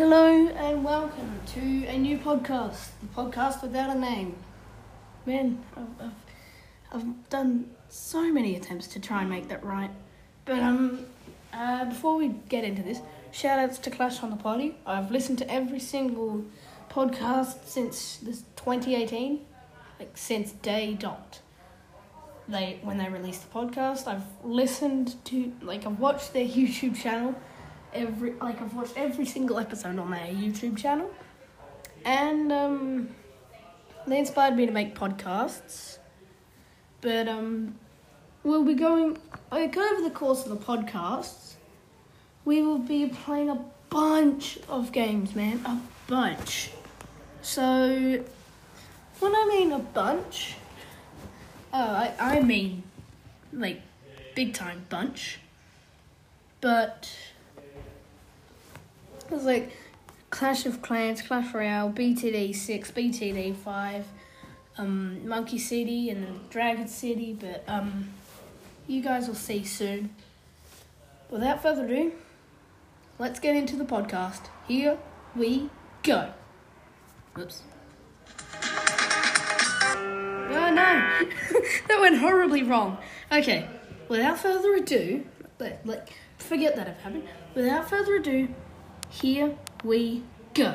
Hello and welcome to a new podcast, the podcast without a name. Man, I've, I've, I've done so many attempts to try and make that right. But um, uh, before we get into this, shout outs to Clash on the Party. I've listened to every single podcast since this 2018, like since day dot. They when they released the podcast, I've listened to like I've watched their YouTube channel every like I've watched every single episode on their YouTube channel, and um, they inspired me to make podcasts. But um, we'll be going like over the course of the podcasts. We will be playing a bunch of games, man, a bunch. So, when I mean a bunch, oh, I I mean like big time bunch. But there's like Clash of Clans, Clash Royale, BTD 6, BTD 5, um, Monkey City, and Dragon City, but um, you guys will see soon. Without further ado, let's get into the podcast. Here we go. Oops. Oh no, that went horribly wrong. Okay, without further ado, let, forget that it happened. Without further ado, here we go.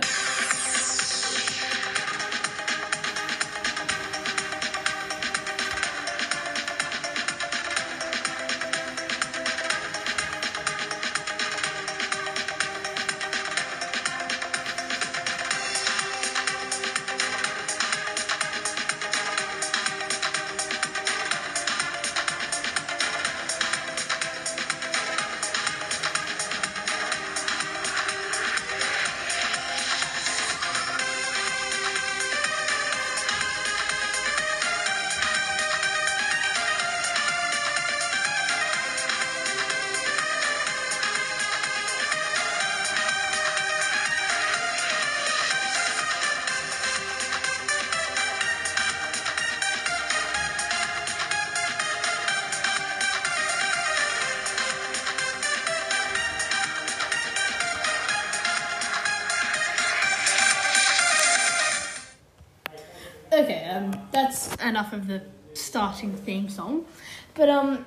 That's enough of the starting theme song. But um,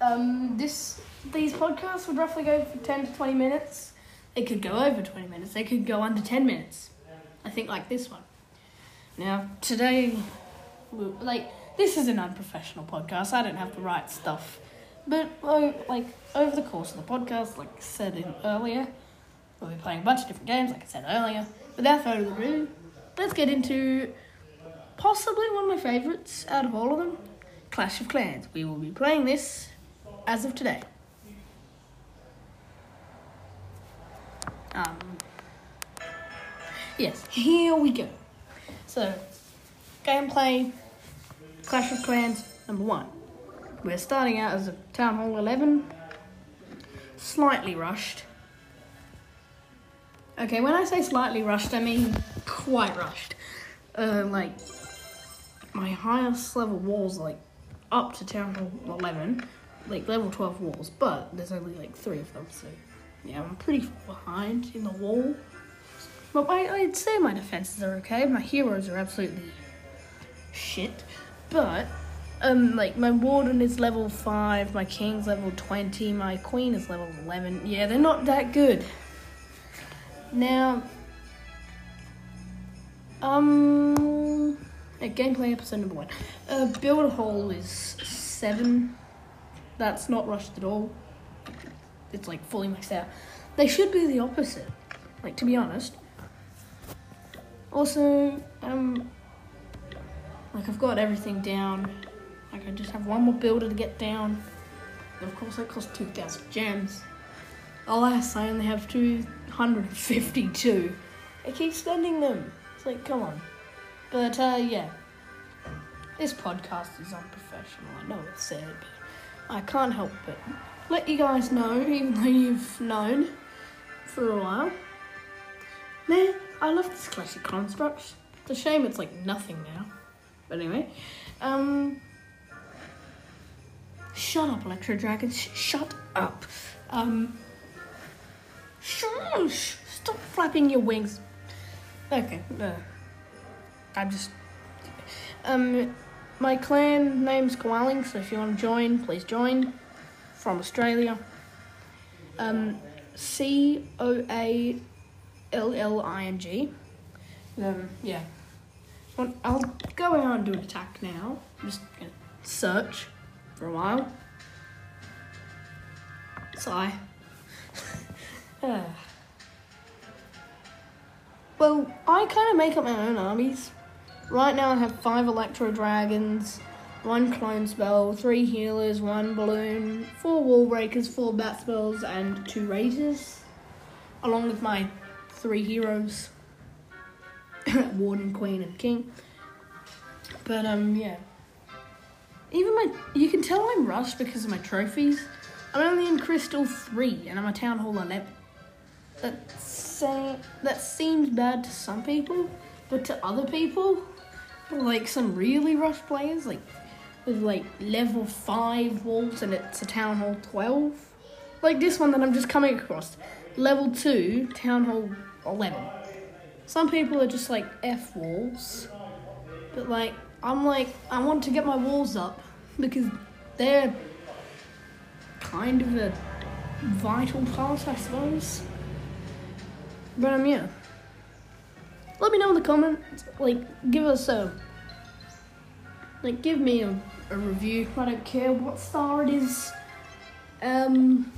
um, this these podcasts would roughly go for ten to twenty minutes. They could go over twenty minutes. They could go under ten minutes. I think like this one. Now today, like this is an unprofessional podcast. I don't have the right stuff. But oh, like over the course of the podcast, like I said in earlier, we'll be playing a bunch of different games. Like I said earlier. Without further ado, let's get into possibly one of my favourites out of all of them Clash of Clans. We will be playing this as of today. Um, yes, here we go. So, gameplay Clash of Clans number one. We're starting out as a Town Hall 11, slightly rushed. Okay, when I say slightly rushed, I mean quite rushed. Uh, like, my highest level walls, like, up to Town Hall 11, like, level 12 walls, but there's only, like, three of them, so, yeah, I'm pretty far behind in the wall. But I, I'd say my defenses are okay. My heroes are absolutely shit. But, um, like, my warden is level 5, my king's level 20, my queen is level 11. Yeah, they're not that good. Now, um, gameplay episode number one. Uh, builder hall is seven. That's not rushed at all. It's like fully maxed out. They should be the opposite. Like to be honest. Also, um, like I've got everything down. Like I just have one more builder to get down. And of course, that costs two thousand gems. Alas, I only have two hundred fifty-two. I keep spending them. It's like, come on. But uh, yeah, this podcast is unprofessional. I know it's sad, but I can't help but let you guys know, even though you've known for a while. Man, I love this Clashy Construct. It's a shame it's like nothing now. But anyway, um, shut up, Electro Dragons. Sh- shut up. Um, shush. stop flapping your wings. Okay, uh, I'm just. Um, my clan name's Coalling, so if you want to join, please join. From Australia. Um, C O A L L I N G. Um, yeah. Well, I'll go out and do an attack now. I'm just gonna search for a while. Sigh. Ah. Well, I kind of make up my own armies. Right now, I have five Electro Dragons, one Clone Spell, three Healers, one Balloon, four Wall Breakers, four Bat Spells, and two Razors, along with my three heroes Warden, Queen, and King. But, um, yeah. Even my. You can tell I'm rushed because of my trophies. I'm only in Crystal 3 and I'm a Town Hall 11 that say that seems bad to some people, but to other people, like some really rough players, like with like level five walls and it's a town hall twelve, like this one that I'm just coming across, level two town hall eleven. Some people are just like f walls, but like I'm like I want to get my walls up because they're kind of a vital part, I suppose. But um, yeah. Let me know in the comments. Like, give us a like, give me a, a review. I don't care what star it is. Um.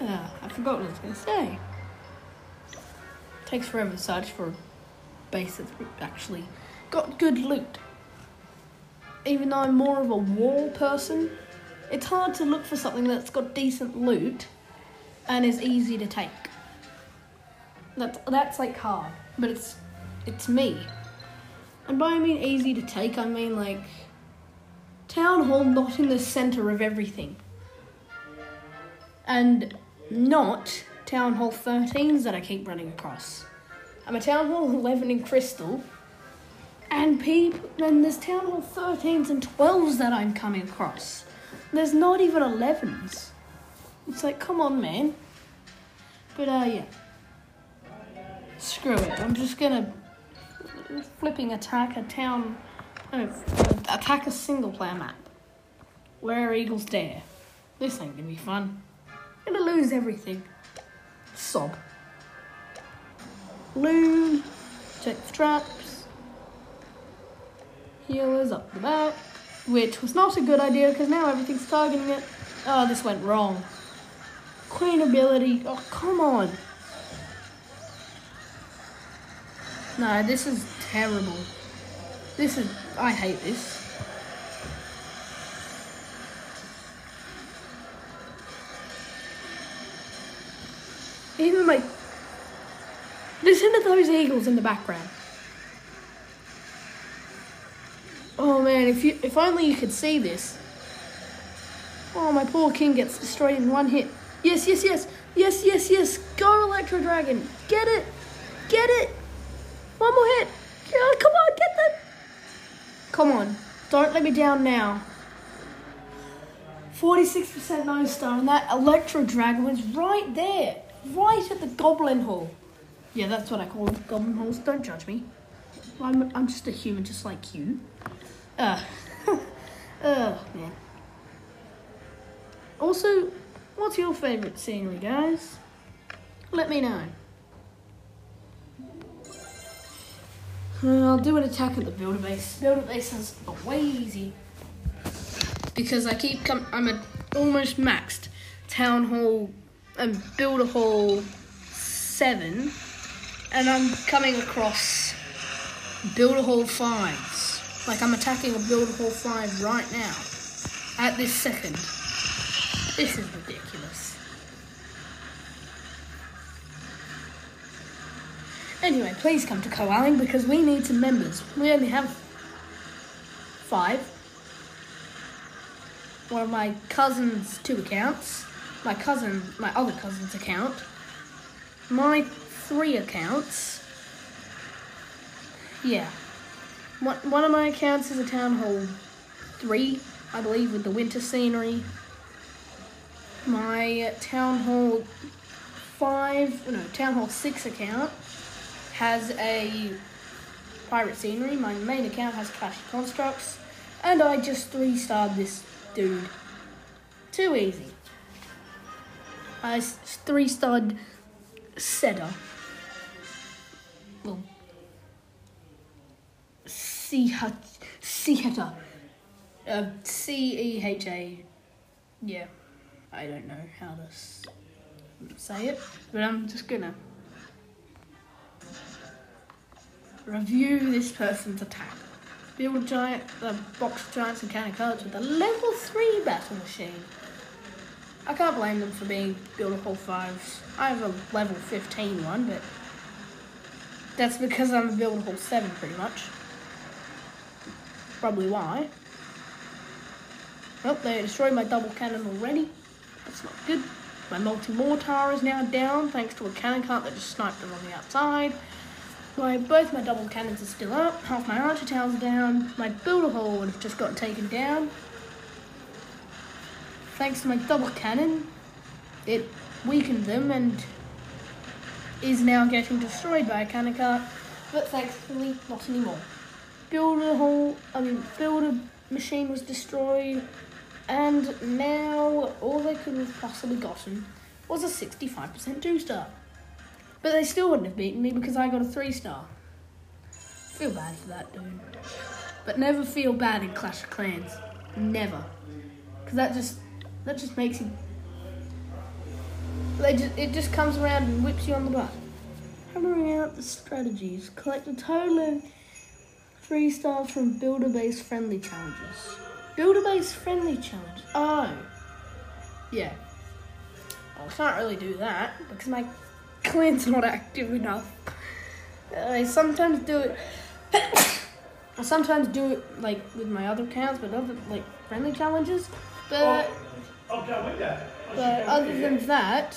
Uh, I forgot what I was gonna say. Takes forever to search for a base that's actually got good loot. Even though I'm more of a wall person, it's hard to look for something that's got decent loot and is easy to take. That's that's like hard, but it's it's me. And by I mean easy to take, I mean like town hall not in the center of everything. And not town hall 13s that I keep running across. I'm a town hall 11 in crystal. And people, and there's town hall 13s and 12s that I'm coming across. There's not even 11s. It's like, come on, man. But, uh, yeah. Screw it. I'm just gonna flipping attack a town. Attack a single player map. Where are Eagles dare. This ain't gonna be fun. I'm gonna lose everything. Sob. Loon. Check the traps. Healers up the back. Which was not a good idea because now everything's targeting it. Oh, this went wrong. Queen ability. Oh, come on. No, this is terrible. This is. I hate this. Even my. Listen to those eagles in the background. Oh man, if you if only you could see this. Oh, my poor king gets destroyed in one hit. Yes, yes, yes. Yes, yes, yes. Go, Electro Dragon. Get it. Get it. One more hit. Come on, get that. Come on. Don't let me down now. 46% no star, and that Electro Dragon was right there. Right at the Goblin Hall. Yeah, that's what I call them, Goblin Halls. Don't judge me. I'm, I'm just a human just like you. Uh, uh, man. Also, What's your favourite scenery, guys? Let me know. I'll do an attack at the builder base. Builder base is way easy because I keep com- I'm a almost maxed town hall and um, builder hall seven, and I'm coming across builder hall fives. Like I'm attacking a builder hall five right now, at this second. This is ridiculous. Anyway, please come to Coalling because we need some members. We only have five. One of my cousin's two accounts, my cousin, my other cousin's account, my three accounts. Yeah. One, one of my accounts is a town hall three, I believe, with the winter scenery my town hall 5, no, Town Hall 6 account has a pirate scenery. My main account has Clashy Constructs. And I just 3 starred this dude. Too easy. I 3 starred Seda. Well. Ceha. Uh, C E H A. Yeah. I don't know how to say it, but I'm just gonna review this person's attack. Build giant, the box giants and cannon carts with a level 3 battle machine. I can't blame them for being build a whole 5s. I have a level 15 one, but that's because I'm a build a whole 7 pretty much. Probably why. Well, they destroyed my double cannon already. That's not good. My multi-mortar is now down thanks to a cannon cart that just sniped them on the outside. Both my double cannons are still up. Half my archer towers are down. My builder hall would have just got taken down. Thanks to my double cannon, it weakened them and is now getting destroyed by a cannon cart. But thankfully, not anymore. Builder hall, I mean, builder machine was destroyed. And now all they could have possibly gotten was a 65% two star. But they still wouldn't have beaten me because I got a three star. Feel bad for that dude. But never feel bad in Clash of Clans. Never. Because that just that just makes you they just, it just comes around and whips you on the butt. Hammering out the strategies. Collect a total of three stars from builder based friendly challenges. Builder based friendly challenge. Oh. Yeah. I can't really do that because my clan's not active enough. I sometimes do it. I sometimes do it like with my other accounts, but other like friendly challenges. But I'll go with that. I but other than that,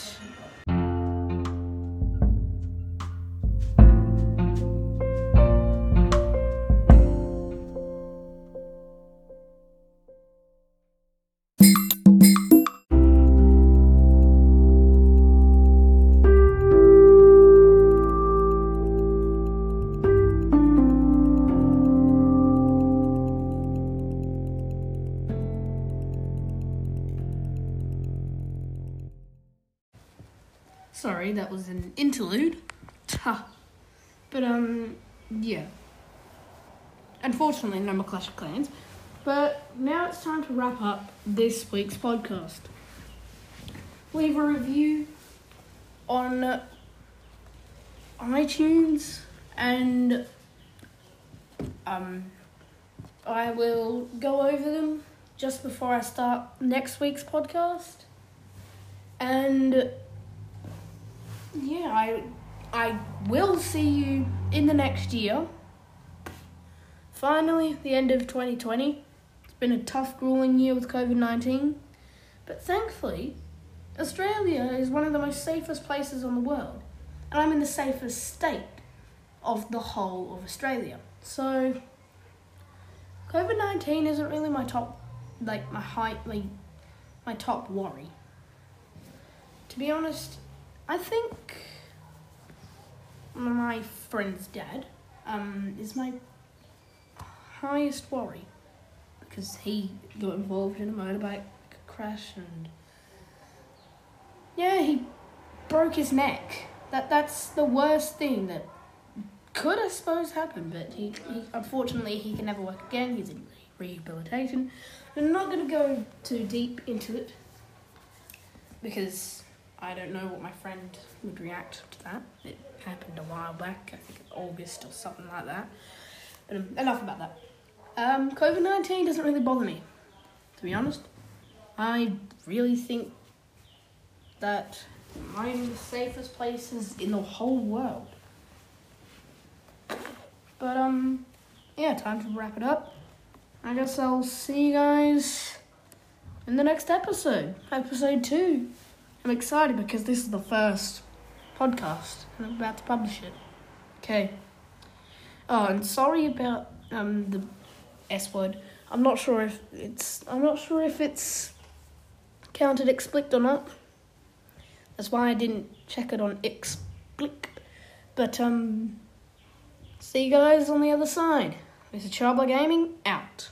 that was an interlude. But um, yeah. Unfortunately, no more Clash of Clans. But now it's time to wrap up this week's podcast. Leave a review on iTunes and um, I will go over them just before I start next week's podcast. And yeah, I I will see you in the next year. Finally, the end of 2020. It's been a tough, grueling year with COVID 19, but thankfully, Australia is one of the most safest places on the world, and I'm in the safest state of the whole of Australia. So, COVID 19 isn't really my top, like my height, like my top worry. To be honest, I think my friend's dad um, is my highest worry because he got involved in a motorbike crash and yeah, he broke his neck. That that's the worst thing that could, I suppose, happen. But he, he unfortunately he can never work again. He's in rehabilitation. I'm not going to go too deep into it because I don't know what my friend would react to that. It happened a while back, I think in August or something like that. But um, enough about that. Um, COVID 19 doesn't really bother me, to be honest. I really think that I'm in the safest places in the whole world. But, um, yeah, time to wrap it up. I guess I'll see you guys in the next episode, episode two. I'm excited because this is the first podcast and I'm about to publish it. Okay. Oh, and sorry about um the S word. I'm not sure if it's I'm not sure if it's counted explicit or not. That's why I didn't check it on explicit. But um, see you guys on the other side. This is Trouble Gaming out.